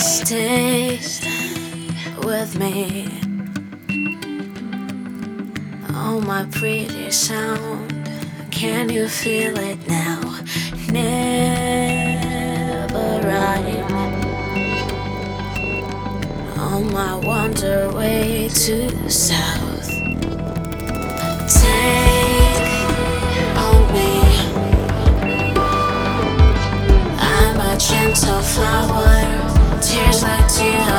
Stay with me. Oh, my pretty sound. Can you feel it now? Never right. On my wander way to south. Take gentle flower. Tears like to